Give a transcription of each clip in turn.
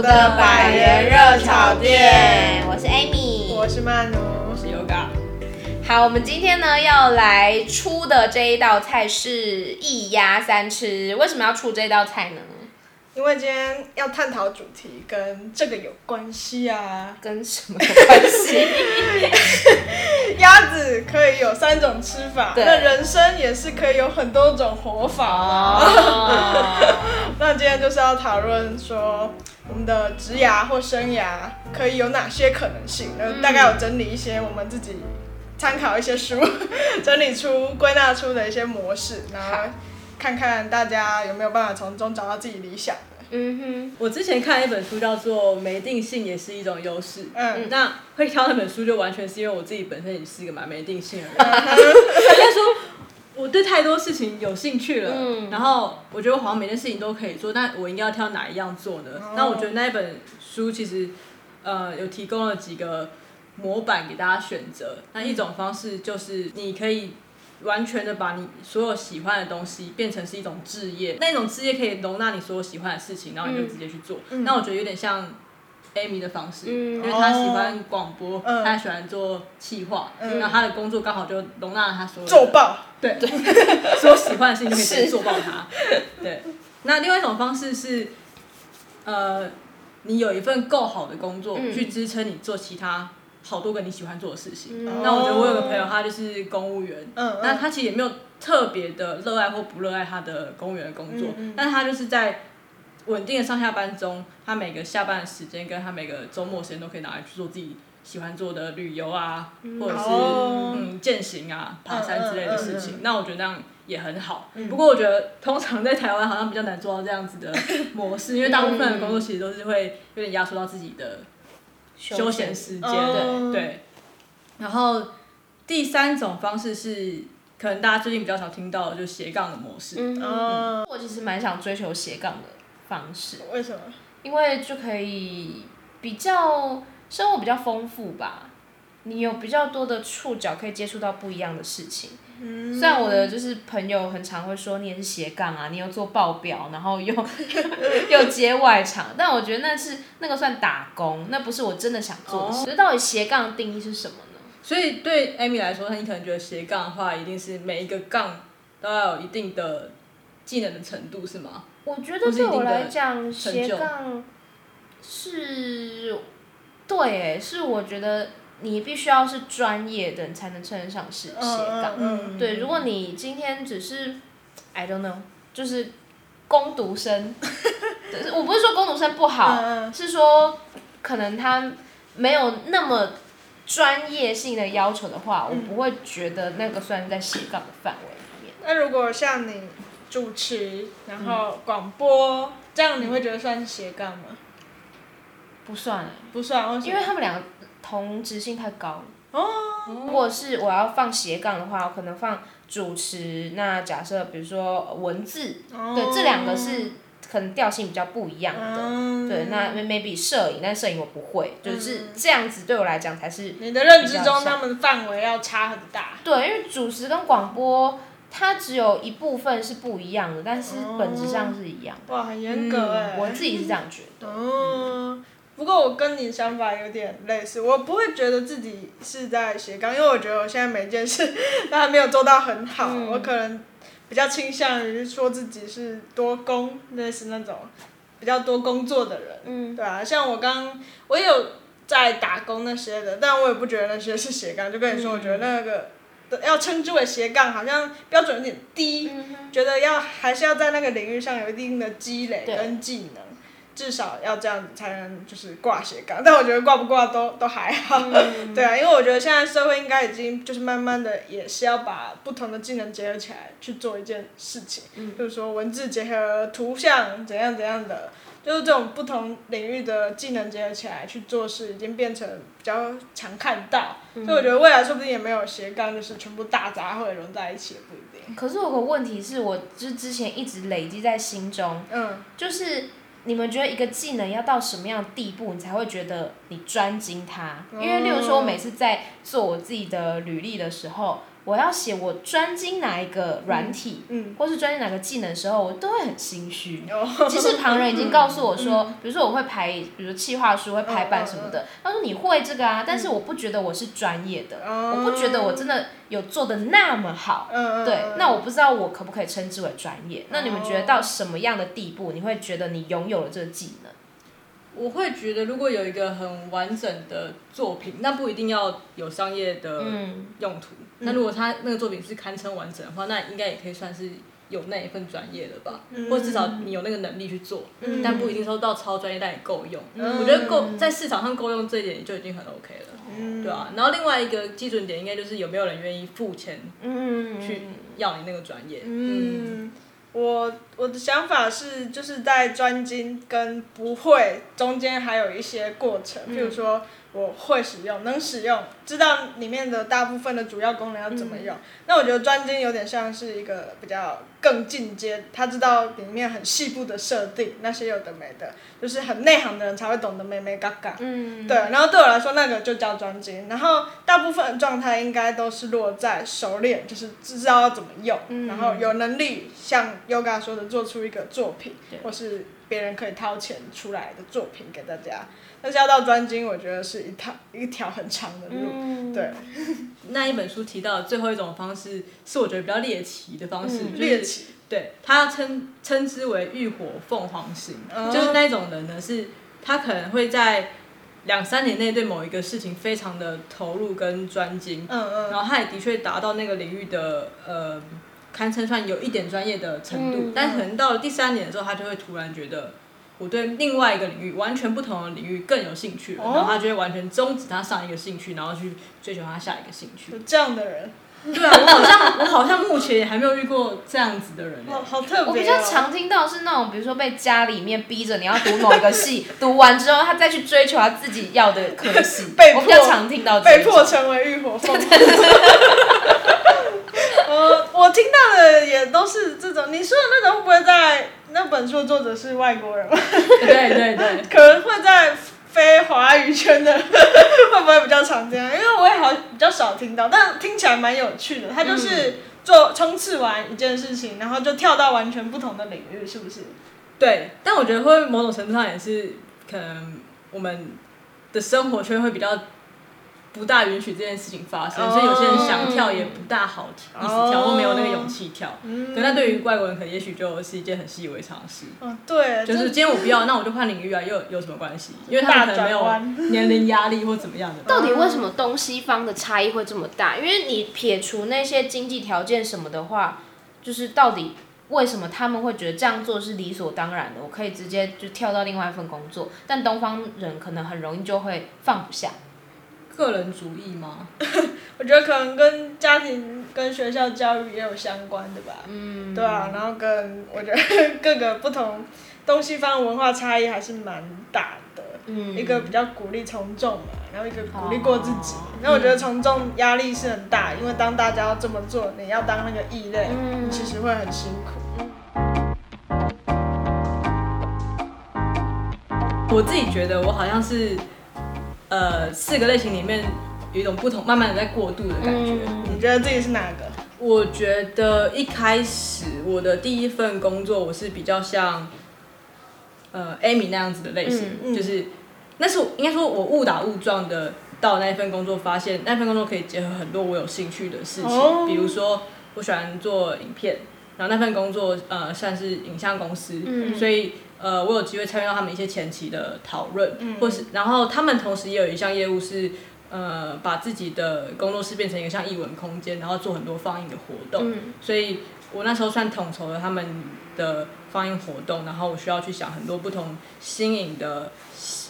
奴的百元热炒店，我是 Amy，我是曼奴，我是 Yoga。好，我们今天呢要来出的这一道菜是一鸭三吃。为什么要出这道菜呢？因为今天要探讨主题跟这个有关系啊，跟什么有关系？鸭子可以有三种吃法，那人生也是可以有很多种活法嘛。哦、那今天就是要讨论说，我们的职涯或生涯可以有哪些可能性？嗯、大概有整理一些我们自己参考一些书，整理出归纳出的一些模式，然后看看大家有没有办法从中找到自己理想。嗯哼，我之前看一本书叫做《没定性也是一种优势》。嗯，那会挑那本书就完全是因为我自己本身也是一个蛮没定性的人。应该说我对太多事情有兴趣了，嗯，然后我觉得我好像每件事情都可以做，但我应该要挑哪一样做呢？那我觉得那一本书其实呃有提供了几个模板给大家选择。那一种方式就是你可以。完全的把你所有喜欢的东西变成是一种置业，那种置业可以容纳你所有喜欢的事情，然后你就直接去做。嗯、那我觉得有点像 Amy 的方式，嗯、因为她喜欢广播，她、嗯、喜欢做企划，嗯、然后她的工作刚好就容纳了她所有做爆，对，所有喜欢的事情就可以直接做爆它。对，那另外一种方式是，呃，你有一份够好的工作、嗯、去支撑你做其他。好多个你喜欢做的事情，嗯、那我觉得我有个朋友，他就是公务员，嗯、那他其实也没有特别的热爱或不热爱他的公务员的工作，但是他就是在稳定的上下班中，他每个下班的时间跟他每个周末时间都可以拿来去做自己喜欢做的旅游啊，嗯、或者是嗯健行啊、爬山之类的事情。那我觉得那样也很好。嗯、不过我觉得通常在台湾好像比较难做到这样子的模式，因为大部分的工作其实都是会有点压缩到自己的。休闲时间，对对，然后第三种方式是，可能大家最近比较少听到的，就是斜杠的模式。嗯，嗯，我其实蛮想追求斜杠的方式。为什么？因为就可以比较生活比较丰富吧，你有比较多的触角可以接触到不一样的事情。嗯，虽然我的就是朋友很常会说你也是斜杠啊，你又做报表，然后又 又接外场，但我觉得那是那个算打工，那不是我真的想做的事。哦，到底斜杠的定义是什么呢？所以对 Amy 来说，你可能觉得斜杠的话，一定是每一个杠都要有一定的技能的程度，是吗？我觉得对我来讲，斜杠是，对，诶，是我觉得。你必须要是专业的，你才能称得上是斜杠。嗯、对，如果你今天只是，I don't know，就是攻读生，我不是说攻读生不好，嗯、是说可能他没有那么专业性的要求的话，嗯、我不会觉得那个算在斜杠的范围里面。那如果像你主持，然后广播，嗯、这样你会觉得算是斜杠吗？不算，不算，因为他们两个。同质性太高了。哦。如果是我要放斜杠的话，我可能放主持。那假设比如说文字，哦、对，这两个是可能调性比较不一样的。嗯、对，那 maybe 摄影，但摄影我不会，嗯、就是这样子对我来讲才是。你的认知中，他们的范围要差很大。对，因为主持跟广播，它只有一部分是不一样的，但是本质上是一样的。哇，很严格哎、嗯！我自己是这样觉得。嗯。不过我跟你想法有点类似，我不会觉得自己是在斜杠，因为我觉得我现在每件事都还没有做到很好，嗯、我可能比较倾向于说自己是多工，类似那种比较多工作的人，嗯、对啊，像我刚我也有在打工那些的，但我也不觉得那些是斜杠，就跟你说，我觉得那个要称之为斜杠，好像标准有点低，嗯、觉得要还是要在那个领域上有一定的积累跟技能。至少要这样子才能就是挂斜杠，但我觉得挂不挂都都还好，嗯、对啊，因为我觉得现在社会应该已经就是慢慢的也是要把不同的技能结合起来去做一件事情，嗯、就是说文字结合图像怎样怎样的，就是这种不同领域的技能结合起来去做事，已经变成比较常看到，嗯、所以我觉得未来说不定也没有斜杠，就是全部大杂烩融在一起也不一定。可是有个问题是我就之前一直累积在心中，嗯，就是。你们觉得一个技能要到什么样的地步，你才会觉得你专精它？因为，例如说，我每次在做我自己的履历的时候，我我要写我专精哪一个软体，嗯嗯、或是专精哪个技能的时候，我都会很心虚。即使旁人已经告诉我说，嗯、比如说我会排，比如说企划书会排版什么的，他说你会这个啊，但是我不觉得我是专业的，嗯、我不觉得我真的有做的那么好。嗯、对，那我不知道我可不可以称之为专业？那你们觉得到什么样的地步，你会觉得你拥有了这个技能？我会觉得，如果有一个很完整的作品，那不一定要有商业的用途。嗯、那如果他那个作品是堪称完整的话，那应该也可以算是有那一份专业了吧？嗯、或至少你有那个能力去做，嗯、但不一定说到超专业，但也够用。嗯、我觉得够在市场上够用这一点就已经很 OK 了，嗯、对吧、啊？然后另外一个基准点应该就是有没有人愿意付钱去要你那个专业。嗯。嗯我我的想法是，就是在专精跟不会中间还有一些过程，譬如说。我会使用，能使用，知道里面的大部分的主要功能要怎么用。嗯、那我觉得专精有点像是一个比较更进阶，他知道里面很细部的设定，那些有的没的，就是很内行的人才会懂得眉眉角角。嗯。对，然后对我来说，那个就叫专精。然后大部分的状态应该都是落在熟练，就是知道要怎么用，嗯、然后有能力像 Yoga 说的做出一个作品，或是别人可以掏钱出来的作品给大家。但是要到专精，我觉得是一套一条很长的路。嗯、对，那一本书提到的最后一种方式，是我觉得比较猎奇的方式。猎、嗯、奇。对，他称称之为浴火凤凰型，嗯、就是那种人呢，是他可能会在两三年内对某一个事情非常的投入跟专精。嗯嗯。然后他也的确达到那个领域的呃，堪称算有一点专业的程度，嗯、但可能到了第三年的时候，他就会突然觉得。我对另外一个领域完全不同的领域更有兴趣了，然后他就会完全终止他上一个兴趣，然后去追求他下一个兴趣。有这样的人？对啊，我好像 我好像目前也还没有遇过这样子的人。好好特别哦。我比较常听到是那种，比如说被家里面逼着你要读某一个系，读完之后他再去追求他自己要的科系。被迫。我比较常听到。被迫成为浴火凤。我 我听到的也都是这种，你说的那种会不会在？那本书的作者是外国人吗？对对对，可能会在非华语圈的 会不会比较常见？因为我也好比较少听到，但听起来蛮有趣的。他就是做冲刺完一件事情，然后就跳到完全不同的领域，是不是？对，但我觉得会某种程度上也是可能我们的生活圈会比较。不大允许这件事情发生，oh, 所以有些人想跳也不大好意思跳，或、oh, 没有那个勇气跳。嗯、可那对于外国人，可能也许就是一件很习以为常的事。嗯，对。就是今天我不要，那我就换领域啊，又有，有什么关系？因为他们可能没有年龄压力或怎么样的。到底为什么东西方的差异会这么大？因为你撇除那些经济条件什么的话，就是到底为什么他们会觉得这样做是理所当然的？我可以直接就跳到另外一份工作，但东方人可能很容易就会放不下。个人主义吗？我觉得可能跟家庭、跟学校教育也有相关的吧。嗯。对啊，然后跟我觉得 各个不同东西方文化差异还是蛮大的。嗯。一个比较鼓励从众嘛，然后一个鼓励过自己。那、哦、我觉得从众压力是很大，因为当大家要这么做，你要当那个异类，嗯、你其实会很辛苦。我自己觉得我好像是。呃，四个类型里面有一种不同，慢慢的在过渡的感觉。嗯、你觉得自己是哪个？我觉得一开始我的第一份工作，我是比较像呃 Amy 那样子的类型，嗯嗯、就是那是应该说我误打误撞的到那一份工作，发现那份工作可以结合很多我有兴趣的事情，哦、比如说我喜欢做影片，然后那份工作呃算是影像公司，嗯、所以。呃，我有机会参与到他们一些前期的讨论，嗯、或是然后他们同时也有一项业务是，呃，把自己的工作室变成一个像艺文空间，然后做很多放映的活动。嗯、所以我那时候算统筹了他们的放映活动，然后我需要去想很多不同新颖的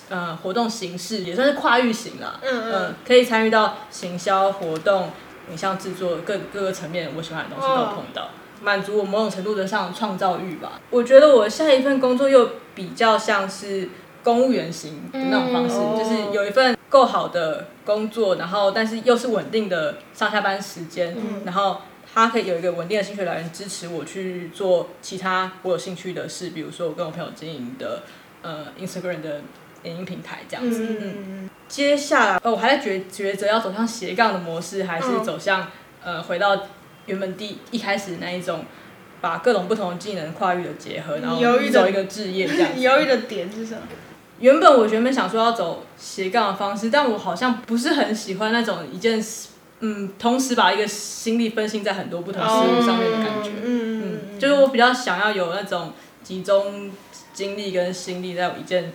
呃活动形式，也算是跨域型啦。嗯嗯、呃。可以参与到行销活动、影像制作各各个层面，我喜欢的东西都碰到。哦满足我某种程度的上创造欲吧。我觉得我下一份工作又比较像是公务员型的那种方式，嗯、就是有一份够好的工作，然后但是又是稳定的上下班时间，嗯、然后它可以有一个稳定的薪水来源支持我去做其他我有兴趣的事，比如说我跟我朋友经营的呃 Instagram 的影音平台这样子。嗯，嗯。接下来呃我还在抉抉择要走向斜杠的模式，还是走向呃回到原本第一开始那一种，把各种不同的技能跨域的结合，然后走一个置业这样。你犹豫的点是什么？原本我原本想说要走斜杠的方式，但我好像不是很喜欢那种一件事，嗯，同时把一个心力分心在很多不同事物上面的感觉。嗯嗯，就是我比较想要有那种集中精力跟心力在一件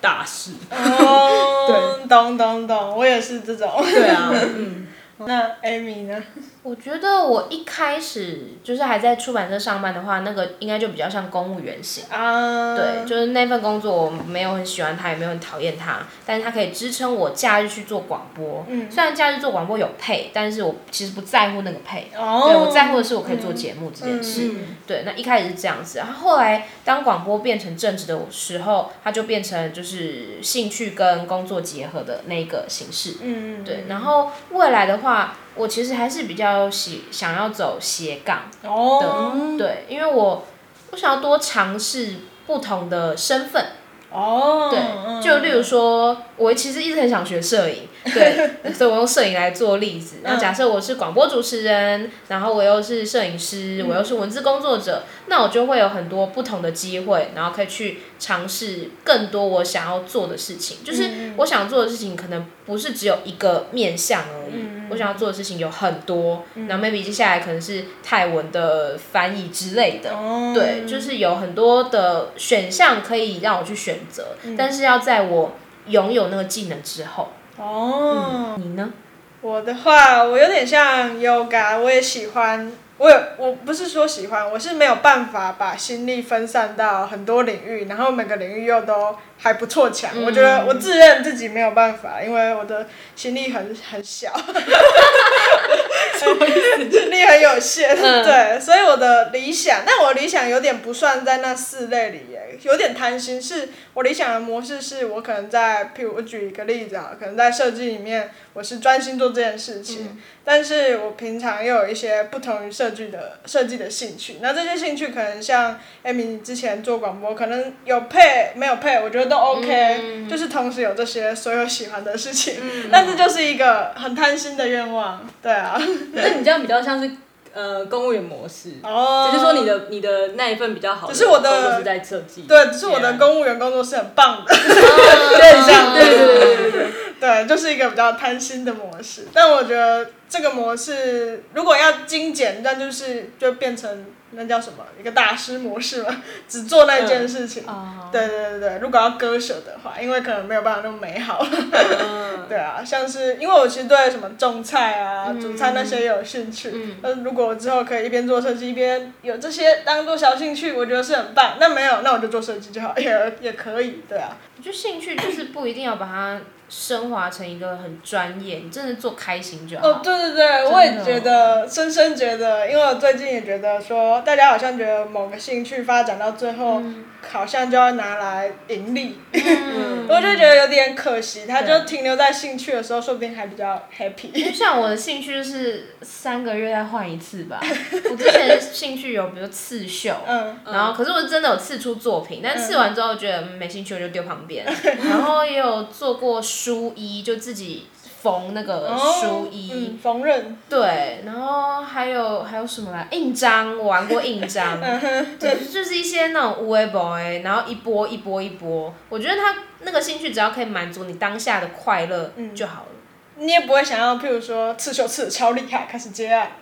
大事。哦，对，懂懂懂，我也是这种。对啊，嗯。那 Amy 呢？我觉得我一开始就是还在出版社上班的话，那个应该就比较像公务员型。啊。对，就是那份工作我没有很喜欢它，也没有很讨厌它，但是它可以支撑我假日去做广播。嗯。虽然假日做广播有配，但是我其实不在乎那个配。哦。对，我在乎的是我可以做节目这件事。嗯。对，那一开始是这样子，然后后来当广播变成正职的时候，它就变成就是兴趣跟工作结合的那个形式。嗯。对，然后未来的话。我其实还是比较喜想要走斜杠的，oh. 对，因为我我想要多尝试不同的身份。哦，oh, 对，就例如说，我其实一直很想学摄影，对，所以我用摄影来做例子。那假设我是广播主持人，然后我又是摄影师，我又是文字工作者，那我就会有很多不同的机会，然后可以去尝试更多我想要做的事情。就是我想做的事情可能不是只有一个面向而已，我想要做的事情有很多。然后 maybe 接下来可能是泰文的翻译之类的，对，就是有很多的选项可以让我去选择。但是要在我拥有那个技能之后。哦、嗯，你呢？我的话，我有点像 Yoga，我也喜欢。我有，我不是说喜欢，我是没有办法把心力分散到很多领域，然后每个领域又都还不错强。嗯、我觉得我自认自己没有办法，因为我的心力很很小，心力很有限。嗯、对，所以我的理想，但我理想有点不算在那四类里耶，有点贪心。是我理想的模式，是我可能在，譬如我举一个例子啊，可能在设计里面，我是专心做这件事情。嗯但是我平常又有一些不同于设计的设计的兴趣，那这些兴趣可能像艾米之前做广播，可能有配没有配，我觉得都 OK，嗯、就是同时有这些所有喜欢的事情，嗯、但是就是一个很贪心的愿望，对啊。那你这样比较像是呃公务员模式，哦，只是说你的你的那一份比较好的，只是我的是在设计，对，只是我的公务员工作是很棒的，对对对对对，对，就是一个比较贪心的模式，但我觉得。这个模式如果要精简，那就是就变成那叫什么一个大师模式嘛，只做那件事情。嗯、对对对对，如果要割舍的话，因为可能没有办法那么美好。嗯、对啊，像是因为我其实对什么种菜啊、煮菜那些也有兴趣。嗯。那如果我之后可以一边做设计一边有这些当做小兴趣，我觉得是很棒。那没有，那我就做设计就好，也也可以。对啊。我觉得兴趣就是不一定要把它。升华成一个很专业，你真的做开心就好。哦，对对对，我也觉得，深深觉得，因为我最近也觉得说，大家好像觉得某个兴趣发展到最后，嗯、好像就要拿来盈利，嗯、我就觉得有点可惜。他就停留在兴趣的时候，说不定还比较 happy。就像我的兴趣就是三个月再换一次吧。我之前的兴趣有，比如刺绣，嗯，然后可是我真的有刺出作品，但刺完之后觉得没兴趣，我就丢旁边。然后也有做过。书衣就自己缝那个书衣，缝纫、对，然后还有还有什么来印章，我玩过印章，对，就是一些那种 web boy，然后一波一波一波，我觉得他那个兴趣只要可以满足你当下的快乐就好了。嗯、你也不会想要，譬如说刺绣刺的超厉害，开始接案。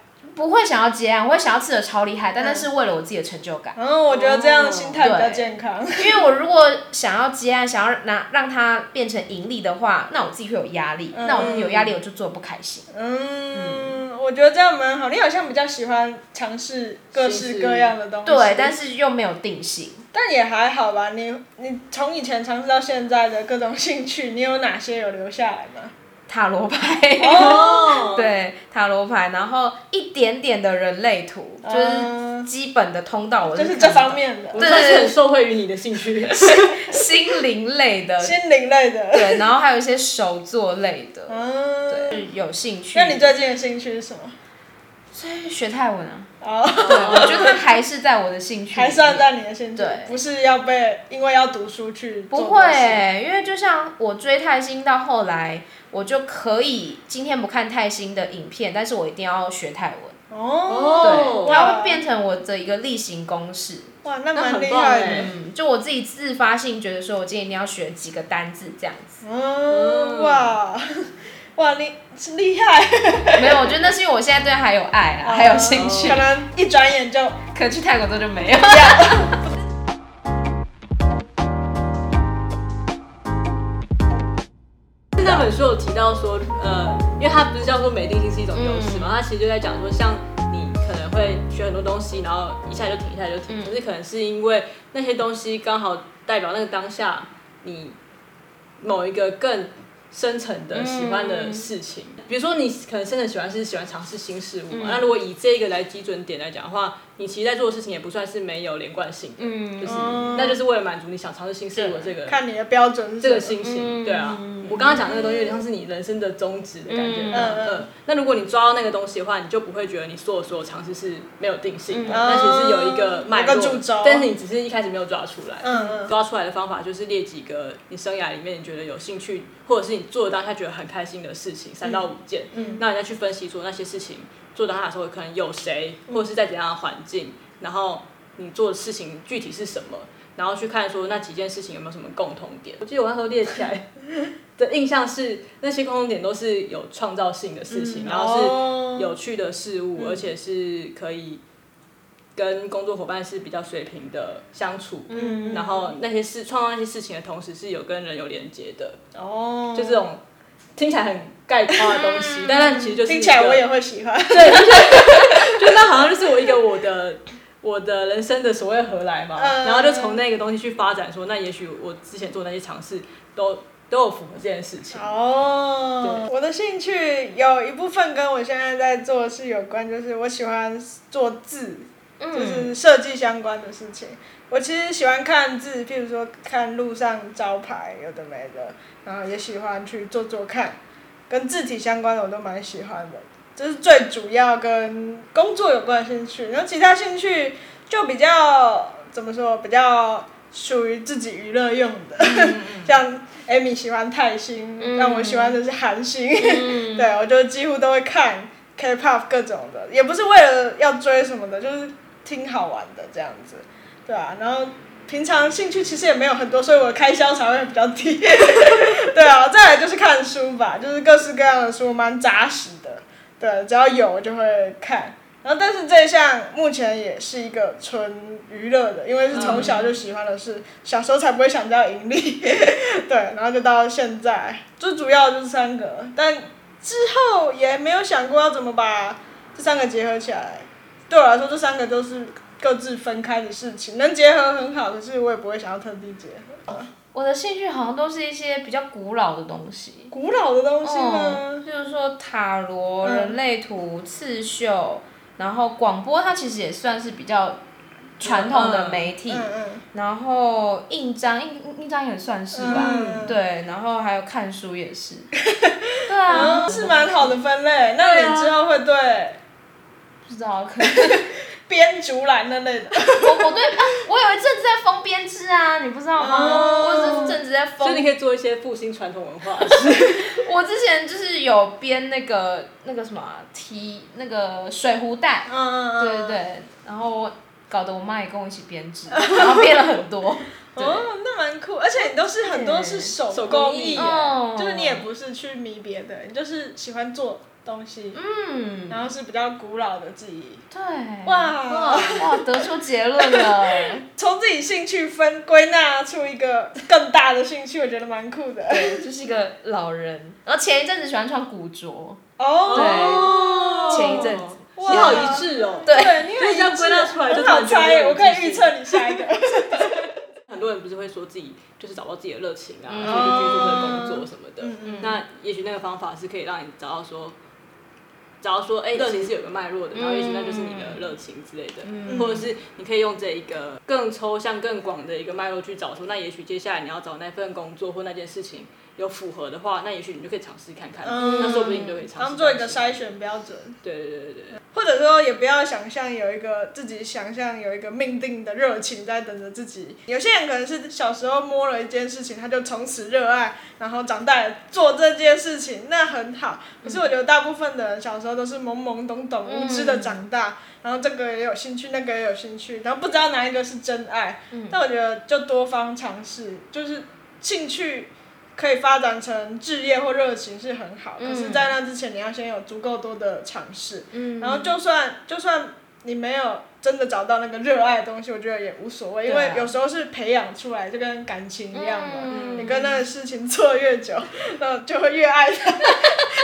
不会想要接案，我会想要吃的超厉害，但那是为了我自己的成就感。嗯，我觉得这样的心态比较健康。因为我如果想要接案，想要拿让它变成盈利的话，那我自己会有压力，嗯、那我有压力我就做不开心。嗯，嗯我觉得这样蛮好。你好像比较喜欢尝试各式各样的东西。对，但是又没有定性。但也还好吧，你你从以前尝试到现在的各种兴趣，你有哪些有留下来吗？塔罗牌，哦，对，塔罗牌，然后一点点的人类图，就是基本的通道，我就是这方面的，对对对，很受惠于你的兴趣，心灵类的，心灵类的，对，然后还有一些手作类的，嗯，对，有兴趣。那你最近的兴趣是什么？所以学泰文啊。哦。对，我觉得它还是在我的兴趣。还算在你的兴趣。对。不是要被因为要读书去。不会、欸，因为就像我追泰星到后来，我就可以今天不看泰星的影片，但是我一定要学泰文。哦。对，它会变成我的一个例行公事。哇，那蛮厉害的。嗯，就我自己自发性觉得说，我今天一定要学几个单字这样子。嗯，哇，哇，你是厉害。没有，我觉得那是因为我现在对它还有爱啊，还有兴趣。可能一转眼就，可能去泰国之后就没有。那本书有提到说，呃，因为它不是叫做没定性是一种优势嘛，它其实就在讲说像你。可能会学很多东西，然后一下就停，一下就停。可、嗯、是可能是因为那些东西刚好代表那个当下你某一个更深层的喜欢的事情。嗯、比如说你可能深层喜欢是喜欢尝试新事物嘛。嗯、那如果以这个来基准点来讲的话，你其实在做的事情也不算是没有连贯性的，嗯，就是、嗯、那就是为了满足你想尝试新事物的这个看你的标准，这个心情，嗯、对啊。我刚刚讲那个东西有点像是你人生的宗旨的感觉，嗯嗯，嗯。那如果你抓到那个东西的话，你就不会觉得你做的所有尝试是没有定性的，但其实是有一个脉络，但是你只是一开始没有抓出来。嗯嗯。抓出来的方法就是列几个你生涯里面你觉得有兴趣，或者是你做的当下觉得很开心的事情，三到五件。嗯。那你再去分析说那些事情做到它的时候可能有谁，或者是在怎样的环境，然后你做的事情具体是什么，然后去看说那几件事情有没有什么共同点。我记得我那时候列起来。的印象是那些共同点都是有创造性的事情，嗯、然后是有趣的事物，嗯、而且是可以跟工作伙伴是比较水平的相处。嗯、然后那些事创造那些事情的同时是有跟人有连接的。哦，就这种听起来很概括的东西，嗯、但那其实就是听起来我也会喜欢。对，就 那好像就是我一个我的我的人生的所谓何来嘛，嗯、然后就从那个东西去发展说，说那也许我之前做那些尝试都。都有符合这件事情哦。对我的兴趣有一部分跟我现在在做的事有关，就是我喜欢做字，嗯、就是设计相关的事情。我其实喜欢看字，譬如说看路上招牌，有的没的，然后也喜欢去做做看，跟字体相关的我都蛮喜欢的。这是最主要跟工作有关的兴趣，然后其他兴趣就比较怎么说，比较属于自己娱乐用的，嗯、像。Amy 喜欢泰星，但我喜欢的是韩星，嗯、对，我就几乎都会看 K-pop 各种的，也不是为了要追什么的，就是听好玩的这样子，对啊，然后平常兴趣其实也没有很多，所以我的开销才会比较低，对啊，再来就是看书吧，就是各式各样的书，蛮扎实的，对，只要有我就会看。然后，但是这一项目前也是一个纯娱乐的，因为是从小就喜欢的事，小时候才不会想着要盈利，对，然后就到现在，最主要就是三个，但之后也没有想过要怎么把这三个结合起来。对我来说，这三个都是各自分开的事情，能结合很好，可是我也不会想要特地结合。我的兴趣好像都是一些比较古老的东西。古老的东西吗？嗯、就是说塔罗、人类图、刺绣。然后广播它其实也算是比较传统的媒体，嗯嗯嗯、然后印章印印章也算是吧，嗯、对，然后还有看书也是，对啊，是蛮好的分类。那你之后会对？不知道，可能编竹篮那类的。我我对啊，我有一阵子在封编织啊，你不知道吗？哦、我有一阵子在封。所以你可以做一些复兴传统文化。我之前就是有编那个那个什么提那个水壶袋，嗯嗯嗯，对对对，然后搞得我妈也跟我一起编织，然后编了很多。哦，那蛮酷，而且你都是很多是手工艺，就是你也不是去迷别的，你就是喜欢做。东西，嗯，然后是比较古老的记忆，对，哇哇。哇，得出结论了，从自己兴趣分归纳出一个更大的兴趣，我觉得蛮酷的。对，就是一个老人，然后前一阵子喜欢穿古着，哦，对，前一阵子，你好一致哦，对，你很一致，很好猜，我可以预测你下一个。很多人不是会说自己就是找到自己的热情啊，所以就去做这个工作什么的，那也许那个方法是可以让你找到说。假如说，哎、欸，热情是有个脉络的，然后也许那就是你的热情之类的，嗯、或者是你可以用这一个更抽象、更广的一个脉络去找出，那也许接下来你要找那份工作或那件事情，有符合的话，那也许你就可以尝试看看，嗯、那说不定你就可以尝试。当做一个筛选标准。对对对对。或者说，也不要想象有一个自己想象有一个命定的热情在等着自己。有些人可能是小时候摸了一件事情，他就从此热爱，然后长大了做这件事情，那很好。可是我觉得大部分的人小时候都是懵懵懂懂、无知的长大，然后这个也有兴趣，那个也有兴趣，然后不知道哪一个是真爱。但我觉得就多方尝试，就是兴趣。可以发展成置业或热情是很好，可是，在那之前，你要先有足够多的尝试。嗯。然后，就算就算你没有真的找到那个热爱的东西，我觉得也无所谓，因为有时候是培养出来，就跟感情一样的。嗯。你跟那个事情做越久，那就会越爱它。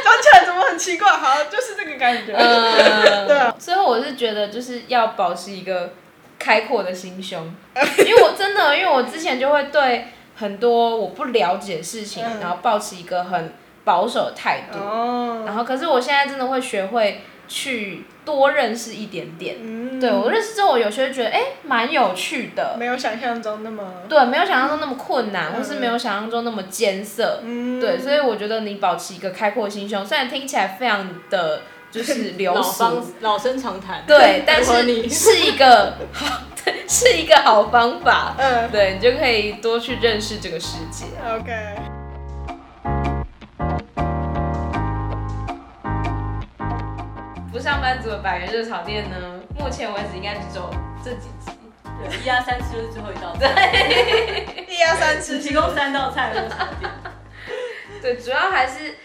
讲起来怎么很奇怪？好像就是这个感觉。嗯。对啊。最后，我是觉得就是要保持一个开阔的心胸，因为我真的，因为我之前就会对。很多我不了解的事情，嗯、然后保持一个很保守的态度，哦、然后可是我现在真的会学会去多认识一点点。嗯、对我认识之后，我有些觉得哎，蛮有趣的。没有想象中那么。对，没有想象中那么困难，嗯、或是没有想象中那么艰涩。嗯、对，所以我觉得你保持一个开阔心胸，虽然听起来非常的就是流俗，老生常谈。对，但是是一个好。是一个好方法，嗯，对，你就可以多去认识这个世界。OK。班族的百元热炒店呢，目前为止应该只有这几集。对，一二三吃就是最后一道菜。对，一二三吃提供三道菜的热炒店。对，主要还是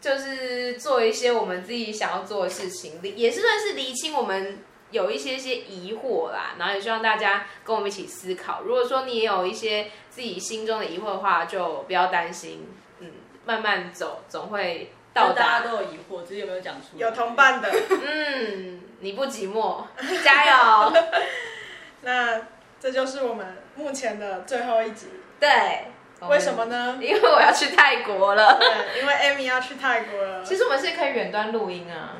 就是做一些我们自己想要做的事情，也是算是厘清我们。有一些些疑惑啦，然后也希望大家跟我们一起思考。如果说你也有一些自己心中的疑惑的话，就不要担心，嗯，慢慢走，总会到达。大家都有疑惑，只是有没有讲出来？有同伴的，嗯，你不寂寞，加油。那这就是我们目前的最后一集。对，为什么呢？因为我要去泰国了。对，因为 Amy 要去泰国了。其实我们是可以远端录音啊。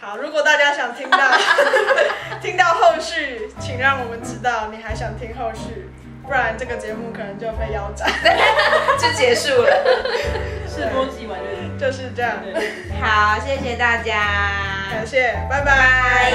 好，如果大家想听到 听到后续，请让我们知道你还想听后续，不然这个节目可能就被腰斩，就结束了。是播集完了，就是这样。好谢谢大家。感谢拜拜。